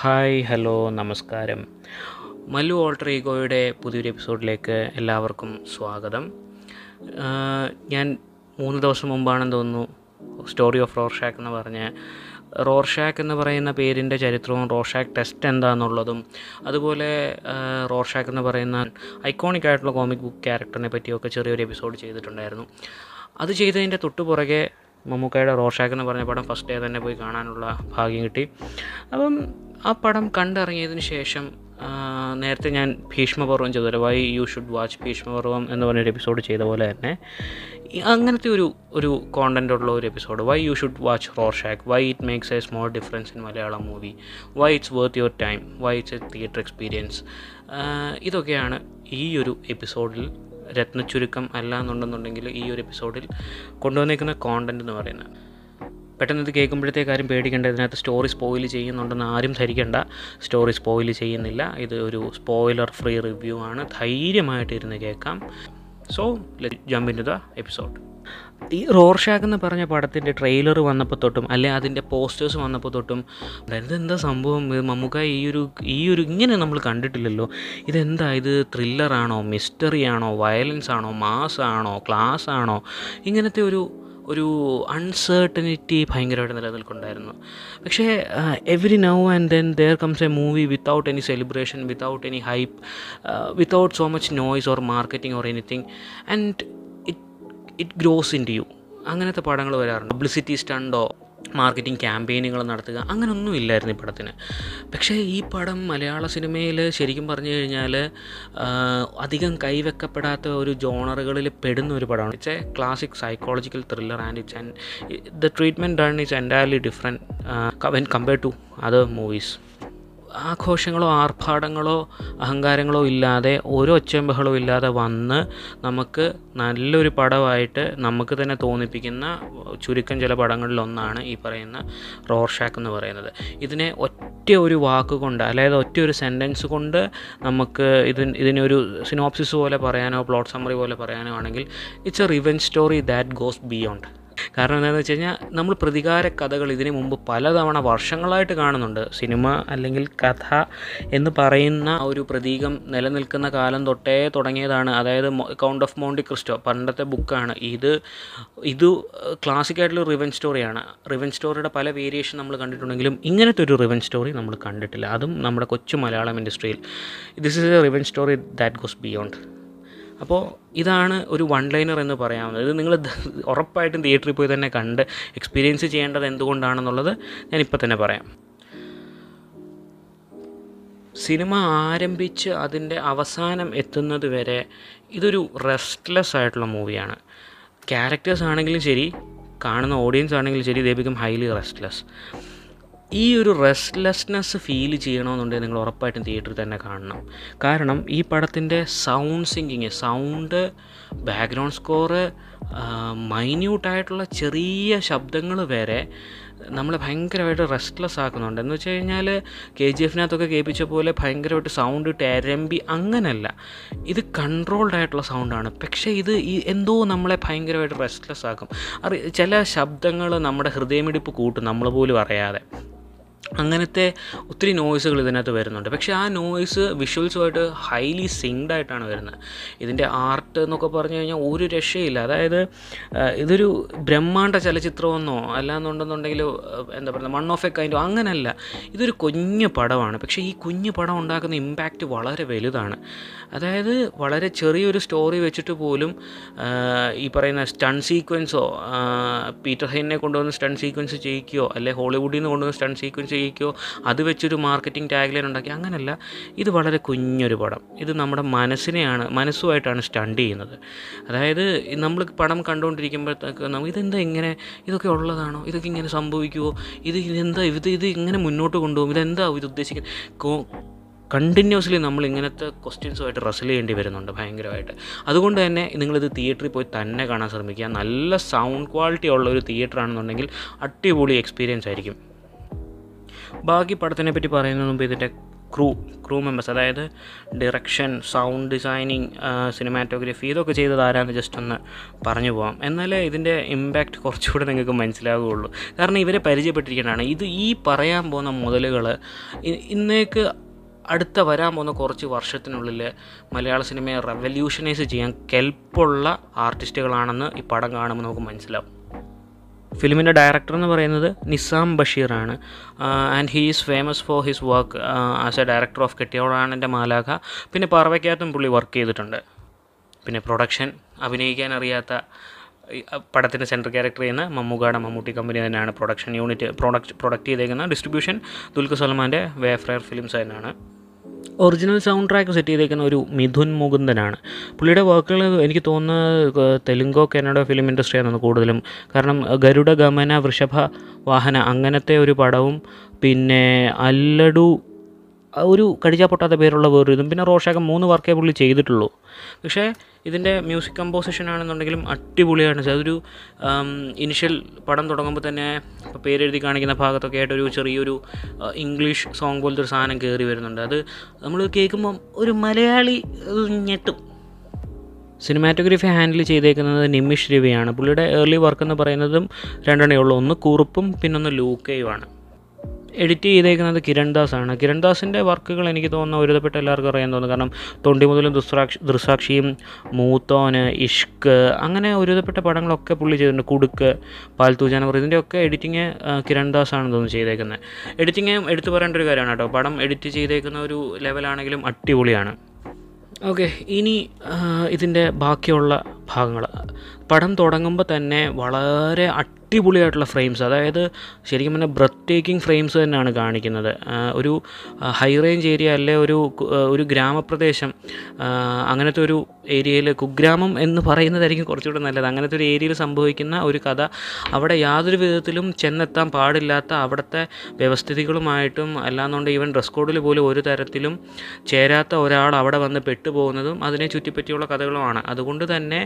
Hi hello നമസ്കാരം. മല്ലു ഓൾട്രീഗോയുടെ പുതിയൊരു എപ്പിസോഡിലേക്ക് എല്ലാവർക്കും സ്വാഗതം. ഞാൻ മൂന്ന് ദിവസം മുമ്പാണെന്ന് തോന്നുന്നു സ്റ്റോറി ഓഫ് റോർഷാക്ക് എന്ന് പറഞ്ഞ്. റോർഷാക്ക് എന്ന് പറയുന്ന പേരിന്റെ ചരിത്രവും റോർഷാക്ക് ടെസ്റ്റ് എന്താണെന്നുള്ളതും അതുപോലെ റോർഷാക്ക് എന്ന് പറയുന്ന ഐക്കോണിക് ആയിട്ടുള്ള കോമിക് ബുക്ക് ക്യാരക്ടറിനെ പറ്റിയൊക്കെ ചെറിയൊരു എപ്പിസോഡ് ചെയ്തിട്ടുണ്ടായിരുന്നു. അത് ചെയ്തതിന്റെ തൊട്ടുപുറകെ മമ്മൂക്കയുടെ റോഷാക്ക് എന്ന് പറഞ്ഞ പടം ഫസ്റ്റ് ഡേ തന്നെ പോയി കാണാനുള്ള ഭാഗ്യം കിട്ടി. അപ്പം ആ പടം കണ്ടിറങ്ങിയതിന് ശേഷം നേരത്തെ ഞാൻ ഭീഷ്മപർവം ചെയ്തല്ലോ why you should watch Bheeshma Parvam എന്ന് പറഞ്ഞൊരു എപ്പിസോഡ് ചെയ്ത പോലെ തന്നെ അങ്ങനത്തെ ഒരു ഒരു കോണ്ടന്റ് ഉള്ള ഒരു episode. Why you should watch Rorschach why it makes a small difference in Malayalam movie. Why it's worth your time. Why it's a theatre experience. ഇതൊക്കെയാണ് ഈ ഒരു എപ്പിസോഡിൽ രത്നച്ചുരുക്കം അല്ല എന്നുണ്ടെന്നുണ്ടെങ്കിൽ ഈ ഒരു എപ്പിസോഡിൽ കൊണ്ടുവന്നേക്കുന്ന കോണ്ടന്റ് എന്ന് പറയുന്നത്. പെട്ടെന്ന് ഇത് കേൾക്കുമ്പോഴത്തേക്ക് ആരും പേടിക്കേണ്ട. ഇതിനകത്ത് സ്റ്റോറി സ്പോയിൽ ചെയ്യുന്നുണ്ടെന്ന് ആരും ധരിക്കേണ്ട. സ്റ്റോറി സ്പോയിൽ ചെയ്യുന്നില്ല. ഇത് ഒരു സ്പോയിലർ ഫ്രീ റിവ്യൂ ആണ്. ധൈര്യമായിട്ട് ഇരുന്ന് കേൾക്കാം so jump in the episode ഈ റോർഷാക്ക് എന്ന് പറഞ്ഞ പടത്തിന്റെ ട്രെയിലർ വന്നപ്പോൾ തൊട്ടും അല്ലെ അതിന്റെ പോസ്റ്റേഴ്സ് വന്നപ്പോൾ തൊട്ടും അതായത് എന്താ സംഭവം? മമ്മൂക്ക ഈ ഒരു ഈ ഒരു ഇങ്ങനെ നമ്മൾ കണ്ടിട്ടില്ലല്ലോ. ഇതെന്താ? ഇത് ത്രില്ലറാണോ മിസ്റ്ററി ആണോ? വയലൻസ് ആണോ? മാസ് ആണോ? ക്ലാസ് ആണോ? ഇങ്ങനത്തെ ഒരു ഒരു അൺസേർട്ടനിറ്റി ഭയങ്കരമായിട്ട് നിലനിൽക്കുന്നുണ്ടായിരുന്നു പക്ഷേ every now and then there comes a movie without any celebration without any hype without so much noise or marketing or anything and it it grows into you അങ്ങനത്തെ പടങ്ങൾ വരാറുണ്ട്. പബ്ലിസിറ്റി സ്റ്റണ്ടോ മാർക്കറ്റിംഗ് ക്യാമ്പയിനുകൾ നടത്തുക അങ്ങനൊന്നും ഇല്ലായിരുന്നു ഈ പടത്തിന് പക്ഷേ ഈ പടം മലയാള സിനിമയിൽ ശരിക്കും പറഞ്ഞു കഴിഞ്ഞാൽ അധികം കൈവെക്കപ്പെടാത്ത ഒരു ജോണറുകളിൽ പെടുന്ന ഒരു പടമാണ്. It's a classic psychological thriller and it's and the treatment done it's entirely different when compare to other movies ആഘോഷങ്ങളോ ആർഭാടങ്ങളോ അഹങ്കാരങ്ങളോ ഇല്ലാതെ ഒരു ഒച്ചമ്പഹളോ ഇല്ലാതെ വന്ന് നമുക്ക് നല്ലൊരു പടമായിട്ട് നമുക്ക് തന്നെ തോന്നിപ്പിക്കുന്ന ചുരുക്കം ചില പടങ്ങളിലൊന്നാണ് ഈ പറയുന്ന റോർഷാക്ക് എന്ന് പറയുന്നത്. ഇതിനെ ഒറ്റ ഒരു വാക്ക് കൊണ്ട് അതായത് ഒറ്റ ഒരു സെന്റൻസ് കൊണ്ട് നമുക്ക് ഇതിന് ഇതിനൊരു സിനോപ്സിസ് പോലെ പറയാനോ പ്ലോട്ട് സമ്മറി പോലെ പറയാനോ ആണെങ്കിൽ it's a riveting story that goes beyond കാരണം എന്താണെന്ന് വെച്ച് കഴിഞ്ഞാൽ നമ്മൾ പ്രതികാര കഥകൾ ഇതിനു മുമ്പ് പലതവണ വർഷങ്ങളായിട്ട് കാണുന്നുണ്ട്. സിനിമ അല്ലെങ്കിൽ കഥ എന്ന് പറയുന്ന ഒരു പ്രതീകം നിലനിൽക്കുന്ന കാലം തൊട്ടേ തുടങ്ങിയതാണ്. അതായത് കൗണ്ട് ഓഫ് മോണ്ടി ക്രിസ്റ്റോ പണ്ടത്തെ ബുക്കാണ്. ഇത് ഇത് ക്ലാസിക്കായിട്ടുള്ള റിവൻ സ്റ്റോറിയാണ് റിവൻ സ്റ്റോറിയുടെ പല വേരിയേഷൻ നമ്മൾ കണ്ടിട്ടുണ്ടെങ്കിലും ഇങ്ങനത്തെ ഒരു റിവൻ സ്റ്റോറി നമ്മൾ കണ്ടിട്ടില്ല. അതും നമ്മുടെ കൊച്ചു മലയാളം ഇൻഡസ്ട്രിയിൽ this is a riveting story that goes beyond അപ്പോൾ ഇതാണ് ഒരു വൺ ലൈനർ എന്ന് പറയാവുന്നത്. ഇത് നിങ്ങൾ ഉറപ്പായിട്ടും തിയേറ്ററിൽ പോയി തന്നെ കണ്ട് എക്സ്പീരിയൻസ് ചെയ്യേണ്ടത് എന്തുകൊണ്ടാണെന്നുള്ളത് ഞാനിപ്പോൾ തന്നെ പറയാം. സിനിമ ആരംഭിച്ച് അതിന്റെ അവസാനം എത്തുന്നത് വരെ ഇതൊരു റെസ്റ്റ്ലെസ് ആയിട്ടുള്ള മൂവിയാണ് ക്യാരക്ടേഴ്സ് ആണെങ്കിലും ശരി കാണുന്ന ഓഡിയൻസ് ആണെങ്കിലും ശരി ദേ ഹൈലി റെസ്റ്റ്ലെസ് ഈ ഒരു റെസ്റ്റ്ലെസ്നെസ് ഫീൽ ചെയ്യണമെന്നുണ്ടെങ്കിൽ നിങ്ങൾ ഉറപ്പായിട്ടും തിയേറ്ററിൽ തന്നെ കാണണം. കാരണം ഈ പടത്തിന്റെ sound syncing sound background score മൈന്യൂട്ടായിട്ടുള്ള ചെറിയ ശബ്ദങ്ങൾ വരെ നമ്മളെ ഭയങ്കരമായിട്ട് റെസ്റ്റ്ലെസ് ആക്കുന്നുണ്ട്. എന്ന് വെച്ച് കഴിഞ്ഞാൽ കെ ജി എഫിനകത്തൊക്കെ കേൾപ്പിച്ച പോലെ ഭയങ്കരമായിട്ട് സൗണ്ട് ടെരമ്പി അങ്ങനല്ല. ഇത് കൺട്രോൾഡ് ആയിട്ടുള്ള സൗണ്ടാണ് പക്ഷേ ഇത് ഈ എന്തോ നമ്മളെ ഭയങ്കരമായിട്ട് റെസ്റ്റ്ലെസ് ആക്കും. അറി ചില ശബ്ദങ്ങൾ നമ്മുടെ ഹൃദയമിടിപ്പ് കൂട്ടും നമ്മൾ പോലും അറിയാതെ. അങ്ങനത്തെ ഒത്തിരി നോയ്സുകൾ ഇതിനകത്ത് വരുന്നുണ്ട്. പക്ഷേ ആ നോയ്സ് വിഷ്വൽസുമായിട്ട് ഹൈലി സിങ്ക്ഡ് ആയിട്ടാണ് വരുന്നത്. ഇതിന്റെ ആർട്ട് എന്നൊക്കെ പറഞ്ഞു കഴിഞ്ഞാൽ ഒരു രക്ഷയില്ല. അതായത് ഇതൊരു ബ്രഹ്മാണ്ട ചലച്ചിത്രമെന്നോ അല്ലാന്നുണ്ടെന്നുണ്ടെങ്കിൽ എന്താ പറയുക മൺ ഓഫ് എ കൈൻഡോ അങ്ങനല്ല. ഇതൊരു കുഞ്ഞു പടമാണ്. പക്ഷേ ഈ കുഞ്ഞു പടം ഉണ്ടാക്കുന്ന ഇമ്പാക്റ്റ് വളരെ വലുതാണ്. അതായത് വളരെ ചെറിയൊരു സ്റ്റോറി വെച്ചിട്ട് പോലും ഈ പറയുന്ന സ്റ്റൺ സീക്വൻസോ പീറ്റർ ഹൈനെ കൊണ്ടുവന്ന് സ്റ്റൺ സീക്വൻസ് ചെയ്യിക്കുകയോ അല്ലെ ഹോളിവുഡിൽ നിന്ന് കൊണ്ടുവന്ന് സ്റ്റൺ സീക്വൻസ് ചെയ്യിക്കുകയോ അത് വെച്ചൊരു മാർക്കറ്റിംഗ് ടാഗ് ലൈൻ ഉണ്ടാക്കി. അങ്ങനല്ല. ഇത് വളരെ കുഞ്ഞൊരു പടം. ഇത് നമ്മുടെ മനസ്സിനെയാണ് മനസ്സുമായിട്ടാണ് സ്റ്റണ്ട് ചെയ്യുന്നത്. അതായത് നമ്മൾ പടം കണ്ടുകൊണ്ടിരിക്കുമ്പോഴത്തേക്ക് നമുക്ക് ഇതെന്താ ഇങ്ങനെ? ഇതൊക്കെ ഉള്ളതാണോ? ഇതൊക്കെ ഇങ്ങനെ സംഭവിക്കുമോ ഇത് ഇതെന്താ? ഇത് ഇത് ഇങ്ങനെ മുന്നോട്ട് കൊണ്ടുപോകും? ഇതെന്താ ഇത് ഉദ്ദേശിക്കുന്നത്? കണ്ടിന്യൂസ്ലി നമ്മൾ ഇങ്ങനത്തെ ക്വസ്റ്റ്യൻസുമായിട്ട് റസൽ ചെയ്യേണ്ടി വരുന്നുണ്ട് ഭയങ്കരമായിട്ട്. അതുകൊണ്ട് തന്നെ നിങ്ങളിത് തിയേറ്ററിൽ പോയി തന്നെ കാണാൻ ശ്രമിക്കുക. നല്ല സൗണ്ട് ക്വാളിറ്റി ഉള്ള ഒരു തിയേറ്റർ ആണെന്നുണ്ടെങ്കിൽ അടിപൊളി എക്സ്പീരിയൻസ് ആയിരിക്കും. ബാക്കി പടത്തിനെ പറ്റി പറയുന്നതിന് മുമ്പ് ഇതിന്റെ ക്രൂ ക്രൂ മെമ്പേഴ്സ് അതായത് ഡിറക്ഷൻ സൗണ്ട് ഡിസൈനിങ് സിനിമാറ്റോഗ്രഫി ഇതൊക്കെ ചെയ്തത് ആരാന്ന് ജസ്റ്റ് ഒന്ന് പറഞ്ഞു പോകാം എന്നാലേ ഇതിന്റെ ഇമ്പാക്റ്റ് കുറച്ചുകൂടെ നിങ്ങൾക്ക് മനസ്സിലാവുകയുള്ളൂ. കാരണം ഇവരെ പരിചയപ്പെട്ടിരിക്കുന്നതാണ്. ഇത് ഈ പറയാൻ പോകുന്ന മുതലുകൾ ഇന്നേക്ക് അടുത്ത വരാൻ പോകുന്ന കുറച്ച് വർഷത്തിനുള്ളിൽ മലയാള സിനിമയെ റെവല്യൂഷനൈസ് ചെയ്യാൻ കെൽപ്പുള്ള ആർട്ടിസ്റ്റുകളാണെന്ന് ഈ പടം കാണുമ്പോൾ നമുക്ക് മനസ്സിലാവും. ഫിലിമിന്റെ ഡയറക്ടർ എന്ന് പറയുന്നത് Nizam ബഷീറാണ്. And he is famous for his work as a director of കെട്ടിയോളാണെന്റെ മാലാഖ. പിന്നെ പറവയ്ക്കകത്തും പുള്ളി വർക്ക് ചെയ്തിട്ടുണ്ട്. പിന്നെ പ്രൊഡക്ഷൻ അഭിനയിക്കാൻ അറിയാത്ത പടത്തിന്റെ സെൻട്രൽ ക്യാരക്ടർ ചെയ്യുന്ന മമ്മൂക്കാട് മമ്മൂട്ടി കമ്പനി തന്നെയാണ് പ്രൊഡക്ഷൻ യൂണിറ്റ് പ്രൊഡക്റ്റ് പ്രൊഡക്റ്റ് ചെയ്തേക്കുന്ന ഡിസ്ട്രിബ്യൂഷൻ ദുൽഖർ സൽമാന്റെ വേഫ്രയർ ഫിലിംസ് തന്നെയാണ്. ഒറിജിനൽ സൗണ്ട് ട്രാക്ക് സെറ്റ് ചെയ്തേക്കുന്ന ഒരു മിഥുൻ മുകുന്ദനാണ്. പുള്ളിയുടെ വർക്കുകൾ എനിക്ക് തോന്നുന്നത് തെലുങ്കോ കന്നഡ ഫിലിം ഇൻഡസ്ട്രിയാണെന്ന് കൂടുതലും. കാരണം ഗരുഡ ഗമന വൃഷഭ വാഹന അങ്ങനത്തെ ഒരു പടവും പിന്നെ അല്ലടു ഒരു കടിച്ചാ പൊട്ടാത്ത പേരുള്ള വേറൊരു ഇതും. പിന്നെ റോഷാക്കം മൂന്ന് വർക്കേ പുള്ളി ചെയ്തിട്ടുള്ളൂ. പക്ഷേ ഇതിന്റെ മ്യൂസിക് കമ്പോസിഷൻ ആണെന്നുണ്ടെങ്കിലും അടിപൊളിയാണ്. അതൊരു ഇനിഷ്യൽ പടം തുടങ്ങുമ്പോൾ തന്നെ ഇപ്പോൾ പേരെഴുതി കാണിക്കുന്ന ഭാഗത്തൊക്കെ ആയിട്ടൊരു ചെറിയൊരു ഇംഗ്ലീഷ് സോങ് പോലത്തെ ഒരു സാധനം കയറി വരുന്നുണ്ട്. അത് നമ്മൾ കേൾക്കുമ്പം ഒരു മലയാളി ഞെട്ടും. സിനിമാറ്റോഗ്രഫി ഹാൻഡിൽ ചെയ്തേക്കുന്നത് നിമിഷ് രവിയാണ്. പുള്ളിയുടെ ഏർലി വർക്ക് എന്ന് പറയുന്നതും രണ്ടെണ്ണേ ഉള്ളൂ. ഒന്ന് കുറുപ്പും പിന്നൊന്ന് ലൂക്കയുമാണ്. എഡിറ്റ് ചെയ്തേക്കുന്നത് കിരൺ ദാസ് ആണ് കിരൺ ദാസിന്റെ വർക്കുകൾ എനിക്ക് തോന്നുന്ന ഒരുവിധപ്പെട്ട എല്ലാവർക്കും അറിയാൻ തോന്നുന്നു. കാരണം തൊണ്ടി മുതലും ദുസ്രാക്ഷി ദൃസാക്ഷിയും മൂത്തോന് ഇഷ്ക് അങ്ങനെ ഒരുവിധപ്പെട്ട പടങ്ങളൊക്കെ പുള്ളി ചെയ്തിട്ടുണ്ട്. കുടുക്ക് പാൽത്തു ജാനവർ ഇതിന്റെയൊക്കെ എഡിറ്റിങ് കിരൺ ദാസ് ആണെന്ന് തോന്നുന്നു ചെയ്തേക്കുന്നത്. എഡിറ്റിങ് എടുത്തു പറയേണ്ട ഒരു കാര്യമാണ് കേട്ടോ. പടം എഡിറ്റ് ചെയ്തേക്കുന്ന ഒരു ലെവലാണെങ്കിലും അടിപൊളിയാണ്. ഓക്കെ ഇനി ഇതിന്റെ ബാക്കിയുള്ള ഭാഗങ്ങൾ പടം തുടങ്ങുമ്പോൾ തന്നെ വളരെ അടിപൊളിയായിട്ടുള്ള ഫ്രെയിംസ് അതായത് ശരിക്കും പറഞ്ഞാൽ ബ്രത്ത് ടേക്കിംഗ് ഫ്രെയിംസ് തന്നെയാണ് കാണിക്കുന്നത്. ഒരു ഹൈ റേഞ്ച് ഏരിയ അല്ലെ ഒരു ഒരു ഗ്രാമപ്രദേശം അങ്ങനത്തെ ഒരു ഏരിയയിൽ കുഗ്രാമം എന്ന് പറയുന്നതായിരിക്കും കുറച്ചുകൂടെ നല്ലത്. അങ്ങനത്തെ ഒരു ഏരിയയിൽ സംഭവിക്കുന്ന ഒരു കഥ അവിടെ യാതൊരു വിധത്തിലും ചെന്നെത്താൻ പാടില്ലാത്ത അവിടുത്തെ വ്യവസ്ഥിതികളുമായിട്ടും അല്ലാന്നുകൊണ്ട് ഈവൻ ഡ്രസ് കോഡിൽ പോലും ഒരു തരത്തിലും ചേരാത്ത ഒരാൾ അവിടെ വന്ന് പെട്ടുപോകുന്നതും അതിനെ ചുറ്റിപ്പറ്റിയുള്ള കഥകളുമാണ്. അതുകൊണ്ട് തന്നെ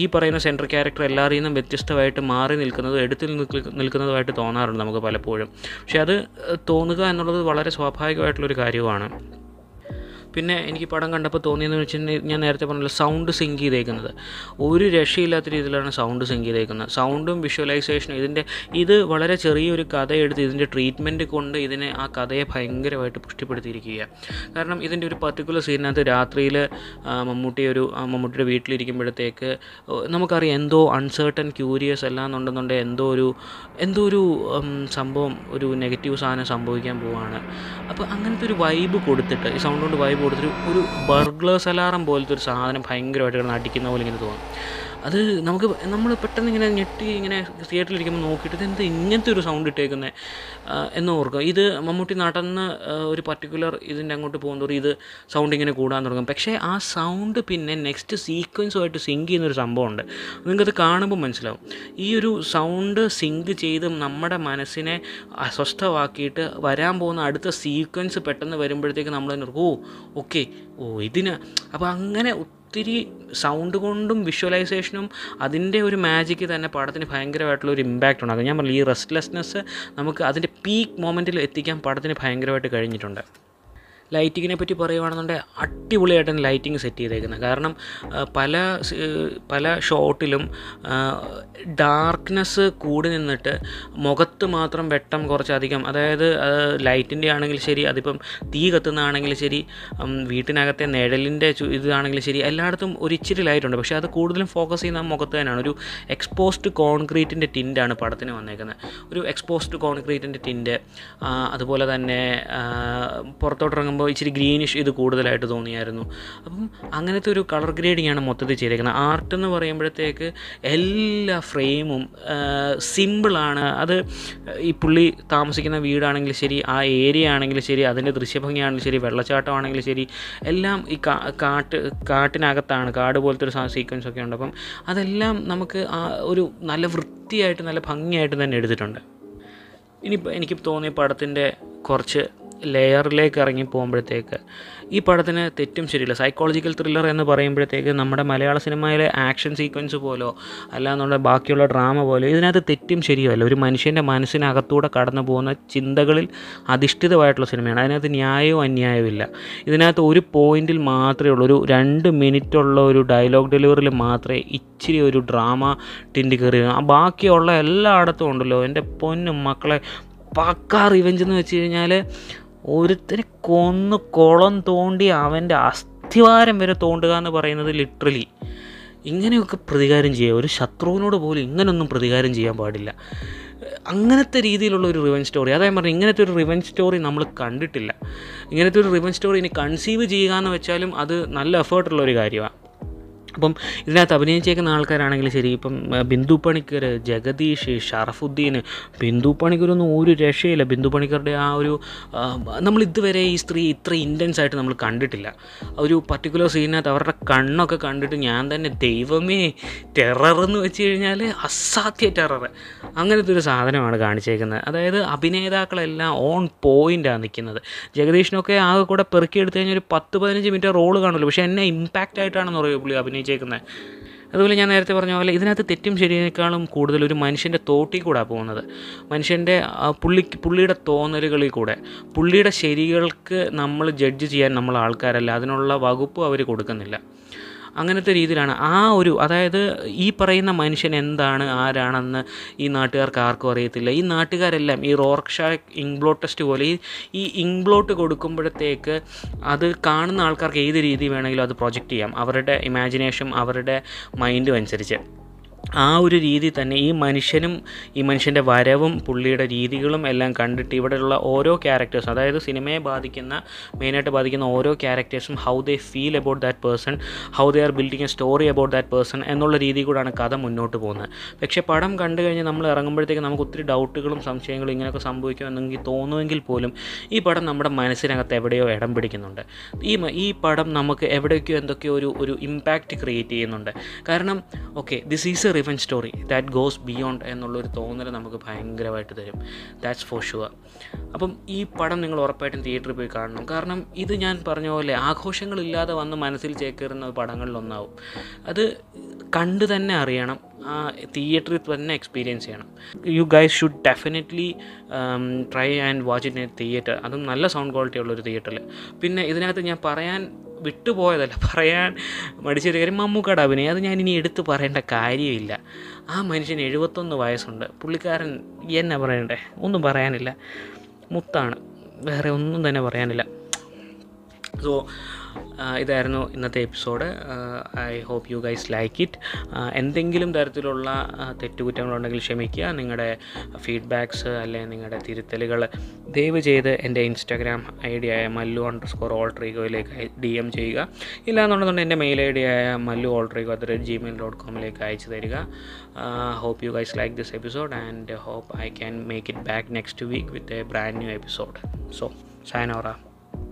ഈ പറയുന്ന സെൻട്രൽ ക്യാരക്ടർ എല്ലാവരിൽ നിന്നും വ്യത്യസ്തമായിട്ട് മാറി നിൽക്കുന്നതും എടുത്തിൽ നിൽക്ക- നിൽക്കുന്നതുമായിട്ട് തോന്നാറുണ്ട് നമുക്ക് പലപ്പോഴും. പക്ഷേ അത് തോന്നുക എന്നുള്ളത് വളരെ സ്വാഭാവികമായിട്ടുള്ളൊരു കാര്യമാണ്. പിന്നെ എനിക്ക് പടം കണ്ടപ്പോൾ തോന്നിയെന്ന് വെച്ചിട്ടുണ്ടെങ്കിൽ ഞാൻ നേരത്തെ പറഞ്ഞല്ലോ സൗണ്ട് സിങ്ക് ചെയ്തേക്കുന്നത്. ഒരു രക്ഷയില്ലാത്ത രീതിയിലാണ് സൗണ്ട് സിങ്ക് ചെയ്തേക്കുന്നത്. സൗണ്ടും വിഷ്വലൈസേഷനും ഇതിന്റെ ഇത് വളരെ ചെറിയൊരു കഥയെടുത്ത് ഇതിന്റെ ട്രീറ്റ്മെന്റ് കൊണ്ട് ഇതിനെ ആ കഥയെ ഭയങ്കരമായിട്ട് പുഷ്ടിപ്പെടുത്തിയിരിക്കുക കാരണം ഇതിന്റെ ഒരു പർട്ടിക്കുലർ സീനിനകത്ത് രാത്രിയിൽ മമ്മൂട്ടി ഒരു മമ്മൂട്ടിയുടെ വീട്ടിലിരിക്കുമ്പോഴത്തേക്ക് നമുക്കറിയാം എന്തോ അൺസേർട്ടൺ ക്യൂരിയസ് അല്ലാന്നുണ്ടെന്നുണ്ടെങ്കിൽ എന്തോ ഒരു എന്തോ ഒരു സംഭവം ഒരു നെഗറ്റീവ് സാധനം സംഭവിക്കാൻ പോവുകയാണ് അപ്പോൾ അങ്ങനത്തെ ഒരു വൈബ് കൊടുത്തിട്ട് ഈ സൗണ്ട് കൊണ്ട് വൈബ് കൊടുത്തിട്ട് ഒരു ബർഗ്ലേഴ്സ് അലാറം പോലത്തെ ഒരു സാധനം ഭയങ്കരമായിട്ട് അടിക്കുന്ന പോലെ ഇങ്ങനെ തോന്നും. അത് നമുക്ക് നമ്മൾ പെട്ടെന്ന് ഇങ്ങനെ ഞെട്ടി ഇങ്ങനെ തിയേറ്ററിൽ ഇരിക്കുമ്പോൾ നോക്കിയിട്ട് എന്താ ഇങ്ങനത്തെ ഒരു സൗണ്ട് ഇട്ടേക്കുന്നത് എന്ന് ഓർക്കുക. ഇത് മമ്മൂട്ടി നടന്ന് ഒരു പർട്ടിക്കുലർ ഇതിന്റെ അങ്ങോട്ട് പോകുന്നതോറും ഇത് സൗണ്ട് ഇങ്ങനെ കൂടാൻ തുടങ്ങും. പക്ഷേ ആ സൗണ്ട് പിന്നെ നെക്സ്റ്റ് സീക്വൻസുമായിട്ട് സിങ്ക് ചെയ്യുന്നൊരു സംഭവമുണ്ട്. നിങ്ങൾക്കത് കാണുമ്പോൾ മനസ്സിലാവും. ഈ ഒരു സൗണ്ട് സിങ്ക് ചെയ്ത് നമ്മുടെ മനസ്സിനെ അസ്വസ്ഥമാക്കിയിട്ട് വരാൻ പോകുന്ന അടുത്ത സീക്വൻസ് പെട്ടെന്ന് വരുമ്പോഴത്തേക്ക് നമ്മൾ തന്നെ ഓ ഓക്കെ ഓ ഇതിന് അപ്പോൾ അങ്ങനെ ഒത്തിരി സൗണ്ട് കൊണ്ടും വിഷ്വലൈസേഷനും അതിന്റെ ഒരു മാജിക്ക് തന്നെ പടത്തിന് ഭയങ്കരമായിട്ടുള്ള ഒരു ഇമ്പാക്റ്റ് ഉണ്ടാകും ഞാൻ പറഞ്ഞു ഈ റെസ്റ്റ്ലെസ്നെസ് നമുക്ക് അതിന്റെ പീക്ക് മൊമെന്റിൽ എത്തിക്കാൻ പടത്തിന് ഭയങ്കരമായിട്ട് കഴിഞ്ഞിട്ടുണ്ട്. ലൈറ്റിങ്ങിനെ പറ്റി പറയുവാണെന്നുണ്ടെങ്കിൽ അടിപൊളിയായിട്ടാണ് ലൈറ്റിംഗ് സെറ്റ് ചെയ്തേക്കുന്നത് കാരണം പല പല ഷോട്ടിലും ഡാർക്ക്നെസ് കൂടി നിന്നിട്ട് മുഖത്ത് മാത്രം വെട്ടം കുറച്ചധികം അതായത് ലൈറ്റിന്റെ ആണെങ്കിൽ ശരി അതിപ്പം തീ കത്തുന്നതാണെങ്കിൽ ശരി വീട്ടിനകത്തെ നിഴലിന്റെ ഇതാണെങ്കിലും ശരി എല്ലായിടത്തും ഒരു ഇച്ചിരി ലൈറ്റുണ്ട്. പക്ഷേ അത് കൂടുതലും ഫോക്കസ് ചെയ്യുന്ന മുഖത്ത് തന്നെയാണ്. ഒരു എക്സ്പോസ്ഡ് കോൺക്രീറ്റിന്റെ ടിന്റാണ് പടത്തിന് വന്നേക്കുന്നത് ഒരു എക്സ്പോസ്ഡ് കോൺക്രീറ്റിന്റെ ടിന്റ് അതുപോലെ തന്നെ ആ, പുറത്തോട്ടിറങ്ങുമ്പോൾ ഇച്ചിരി ഗ്രീനിഷ് ഇത് കൂടുതലായിട്ട് തോന്നിയായിരുന്നു. അപ്പം അങ്ങനത്തെ ഒരു കളർ ഗ്രേഡിങ്ങാണ് മൊത്തത്തിൽ ചെയ്തേക്കുന്നത്. ആർട്ട് എന്ന് പറയുമ്പോഴത്തേക്ക് എല്ലാ ഫ്രെയിമും സിമ്പിളാണ് അത് ഈ പുള്ളി താമസിക്കുന്ന വീടാണെങ്കിൽ ശരി ആ ഏരിയ ആണെങ്കിൽ ശരി അതിന്റെ ദൃശ്യഭംഗിയാണെങ്കിലും ശരി വെള്ളച്ചാട്ടമാണെങ്കിലും ശരി എല്ലാം ഈ കാട്ട് കാട്ടിനകത്താണ് കാട് പോലത്തെ ഒരു സീക്വൻസ് ഒക്കെ ഉണ്ട്. അപ്പം അതെല്ലാം നമുക്ക് ആ ഒരു നല്ല വൃത്തിയായിട്ട് നല്ല ഭംഗിയായിട്ട് തന്നെ എടുത്തിട്ടുണ്ട്. ഇനിയിപ്പോൾ എനിക്ക് തോന്നിയ പടത്തിന്റെ കുറച്ച് ലെയറിലേക്ക് ഇറങ്ങി പോകുമ്പോഴത്തേക്ക് ഈ പടത്തിന് തെറ്റും ശരിയില്ല. സൈക്കോളജിക്കൽ ത്രില്ലർ എന്ന് പറയുമ്പോഴത്തേക്ക് നമ്മുടെ മലയാള സിനിമയിലെ ആക്ഷൻ സീക്വൻസ് പോലോ അല്ലാന്നുള്ള ബാക്കിയുള്ള ഡ്രാമ പോലോ ഇതിനകത്ത് തെറ്റും ശരിയുമല്ല. ഒരു മനുഷ്യന്റെ മനസ്സിനകത്തൂടെ കടന്നു പോകുന്ന ചിന്തകളിൽ അധിഷ്ഠിതമായിട്ടുള്ള സിനിമയാണ്. അതിനകത്ത് ന്യായവും അന്യായവും ഇല്ല. ഇതിനകത്ത് ഒരു പോയിന്റിൽ മാത്രമേ ഉള്ളൂ. ഒരു രണ്ട് മിനിറ്റുള്ള ഒരു ഡയലോഗ് ഡെലിവറിയിൽ മാത്രമേ ഇച്ചിരി ഒരു ഡ്രാമ ടിൻഡ് കയറി ബാക്കിയുള്ള എല്ലായിടത്തും ഉണ്ടല്ലോ. എന്റെ പൊന്നും മക്കളെ പക്കാ റിവെഞ്ച് എന്ന് വെച്ച് കഴിഞ്ഞാൽ ഒരുത്തനെ കൊന്ന് കുളം തോണ്ടി അവന്റെ അസ്ഥിവാരം വരെ തോണ്ടുക എന്ന് പറയുന്നത് ലിറ്ററലി ഇങ്ങനെയൊക്കെ പ്രതികാരം ചെയ്യുക. ഒരു ശത്രുവിനോട് പോലും ഇങ്ങനെയൊന്നും പ്രതികാരം ചെയ്യാൻ പാടില്ല. അങ്ങനത്തെ രീതിയിലുള്ള ഒരു റിവൻ സ്റ്റോറി അതായത് പറഞ്ഞു ഇങ്ങനത്തെ ഒരു റിവൻ സ്റ്റോറി നമ്മൾ കണ്ടിട്ടില്ല. ഇങ്ങനത്തെ ഒരു റിവൻ സ്റ്റോറി ഇനി കൺസീവ് ചെയ്യുക എന്ന് വെച്ചാലും അത് നല്ല എഫേർട്ടുള്ള ഒരു കാര്യമാണ് അപ്പം ഇതിനകത്ത് അഭിനയിച്ചേക്കുന്ന ആൾക്കാരാണെങ്കിലും ശരി ഇപ്പം ബിന്ദു പണിക്കർ ജഗദീഷ് ഷറഫുദ്ദീൻ ബിന്ദു പണിക്കരൊന്നും ഒരു രക്ഷയില്ല. ബിന്ദു പണിക്കറുടെ ആ ഒരു നമ്മൾ ഇതുവരെ ഈ സ്ത്രീ ഇത്ര ഇന്റൻസ് ആയിട്ട് നമ്മൾ കണ്ടിട്ടില്ല. ഒരു പർട്ടിക്കുലർ സീനിനകത്ത് അവരുടെ കണ്ണൊക്കെ കണ്ടിട്ട് ഞാൻ തന്നെ ദൈവമേ ടെറർ എന്ന് വെച്ച് കഴിഞ്ഞാൽ അസാധ്യ ടെറർ അങ്ങനത്തെ ഒരു സാധനമാണ് കാണിച്ചേക്കുന്നത്. അതായത് അഭിനേതാക്കളെല്ലാം ഓൺ പോയിന്റാണ് നിൽക്കുന്നത്. ജഗദീഷിനൊക്കെ ആകെ കൂടെ പെറുക്കിയെടുത്ത് കഴിഞ്ഞാൽ ഒരു പത്ത് പതിനഞ്ച് മിനിറ്റ് റോൾ കാണുമല്ലോ. പക്ഷേ എന്നെ ഇമ്പാക്റ്റ് ആയിട്ടാണെന്ന് പറയുക പുള്ളി അഭിനയിച്ചേക്കുന്നത്. അതുപോലെ ഞാൻ നേരത്തെ പറഞ്ഞ പോലെ ഇതിനകത്ത് തെറ്റും ശരിയേക്കാളും കൂടുതൽ ഒരു മനുഷ്യന്റെ തോട്ടിൽ കൂടെ പോകുന്നത്. മനുഷ്യന്റെ പുള്ളിക്ക് പുള്ളിയുടെ തോന്നലുകളിൽ കൂടെ. പുള്ളിയുടെ ശരികൾക്ക് നമ്മൾ ജഡ്ജ് ചെയ്യാൻ നമ്മൾ ആൾക്കാരല്ല. അതിനുള്ള വകുപ്പ് അവർ കൊടുക്കുന്നില്ല. അങ്ങനത്തെ രീതിയിലാണ്. ആ ഒരു അതായത് ഈ പറയുന്ന മനുഷ്യൻ എന്താണ് ആരാണെന്ന് ഈ നാട്ടുകാർക്ക് ആർക്കും അറിയത്തില്ല. ഈ നാട്ടുകാരെല്ലാം ഈ റോർക്ഷ ഇംഗ്ലോട്ട് ടെസ്റ്റ് പോലെ ഈ ഈ ഇംഗ്ലോട്ട് കൊടുക്കുമ്പോഴത്തേക്ക് അത് കാണുന്ന ആൾക്കാർക്ക് ഏത് രീതി വേണമെങ്കിലും അത് പ്രൊജക്റ്റ് ചെയ്യാം. അവരുടെ ഇമാജിനേഷൻ അവരുടെ മൈൻഡും അനുസരിച്ച്. ആ ഒരു രീതി തന്നെ ഈ മനുഷ്യനും ഈ മനുഷ്യന്റെ വരവും പുള്ളിയുടെ രീതികളും എല്ലാം കണ്ടിട്ട് ഇവിടെയുള്ള ഓരോ ക്യാരക്ടേഴ്സും അതായത് സിനിമയെ ബാധിക്കുന്ന മെയിനായിട്ട് ബാധിക്കുന്ന ഓരോ ക്യാരക്ടേഴ്സും how they feel about that person how they are building a story about that person എന്നുള്ള രീതി കൂടാണ് കഥ മുന്നോട്ട് പോകുന്നത്. പക്ഷേ പടം കണ്ടു കഴിഞ്ഞാൽ നമ്മൾ ഇറങ്ങുമ്പോഴത്തേക്ക് നമുക്ക് ഒത്തിരി ഡൗട്ടുകളും സംശയങ്ങളും ഇങ്ങനെയൊക്കെ സംഭവിക്കുമെന്നെങ്കിൽ തോന്നുമെങ്കിൽ പോലും ഈ പടം നമ്മുടെ മനസ്സിനകത്ത് എവിടെയോ ഇടം പിടിക്കുന്നുണ്ട്. ഈ ഈ പടം നമുക്ക് എവിടെയൊക്കെയോ എന്തൊക്കെയോ ഒരു ഒരു ഇമ്പാക്റ്റ് ക്രിയേറ്റ് ചെയ്യുന്നുണ്ട്. കാരണം okay this is a riven story that goes beyond എന്നുള്ളൊരു തോന്നൽ നമുക്ക് ഭയങ്കരമായിട്ട് തരും. ദാറ്റ്സ് ഫോർ ഷുവർ അപ്പം ഈ പടം നിങ്ങൾ ഉറപ്പായിട്ടും തിയേറ്ററിൽ പോയി കാണണം. കാരണം ഇത് ഞാൻ പറഞ്ഞ പോലെ ആഘോഷങ്ങളില്ലാതെ വന്ന് മനസ്സിൽ ചേക്കേറുന്ന പടങ്ങളിലൊന്നാവും അത് കണ്ടു തന്നെ അറിയണം. ആ തിയേറ്ററിൽ തന്നെ എക്സ്പീരിയൻസ് ചെയ്യണം. You guys should definitely try and watch in a theatre അതും നല്ല സൗണ്ട് ക്വാളിറ്റി ഉള്ളൊരു തിയേറ്ററിൽ പിന്നെ ഇതിനകത്ത് ഞാൻ പറയാൻ വിട്ടുപോയതല്ല. പറയാൻ മടിച്ചൊരു കാര്യം മമ്മൂക്കയുടെ അഭിനയം. അത് ഞാൻ ഇനി എടുത്ത് പറയേണ്ട കാര്യമില്ല. ആ മനുഷ്യന് എഴുപത്തൊന്ന് വയസ്സുണ്ട്. പുള്ളിക്കാരൻ എന്നാ പറയണ്ടേ? ഒന്നും പറയാനില്ല. മുത്താണ്. വേറെ ഒന്നും തന്നെ പറയാനില്ല. സോ ഇതായിരുന്നു ഇന്നത്തെ episode. I hope you guys like it എന്തെങ്കിലും തരത്തിലുള്ള തെറ്റുകുറ്റങ്ങളുണ്ടെങ്കിൽ ക്ഷമിക്കുക. നിങ്ങളുടെ ഫീഡ്ബാക്ക്സ് അല്ലെങ്കിൽ നിങ്ങളുടെ തിരുത്തലുകൾ ദയവ് ചെയ്ത് എന്റെ ഇൻസ്റ്റാഗ്രാം ഐ ഡി ആയ മല്ലു അണ്ടർ സ്കോർ ഓൾട്രീഗോയിലേക്ക് ഡി എം ചെയ്യുക. ഇല്ലാന്നുണ്ടെന്നുണ്ടെങ്കിൽ എന്റെ മെയിൽ ഐ ഡി ആയ Mallu alter ego at Gmail dot കോമിലേക്ക് അയച്ചു തരിക. Hope you guys like this episode and hope I can make it back next week with a brand new episode so സൈനോറ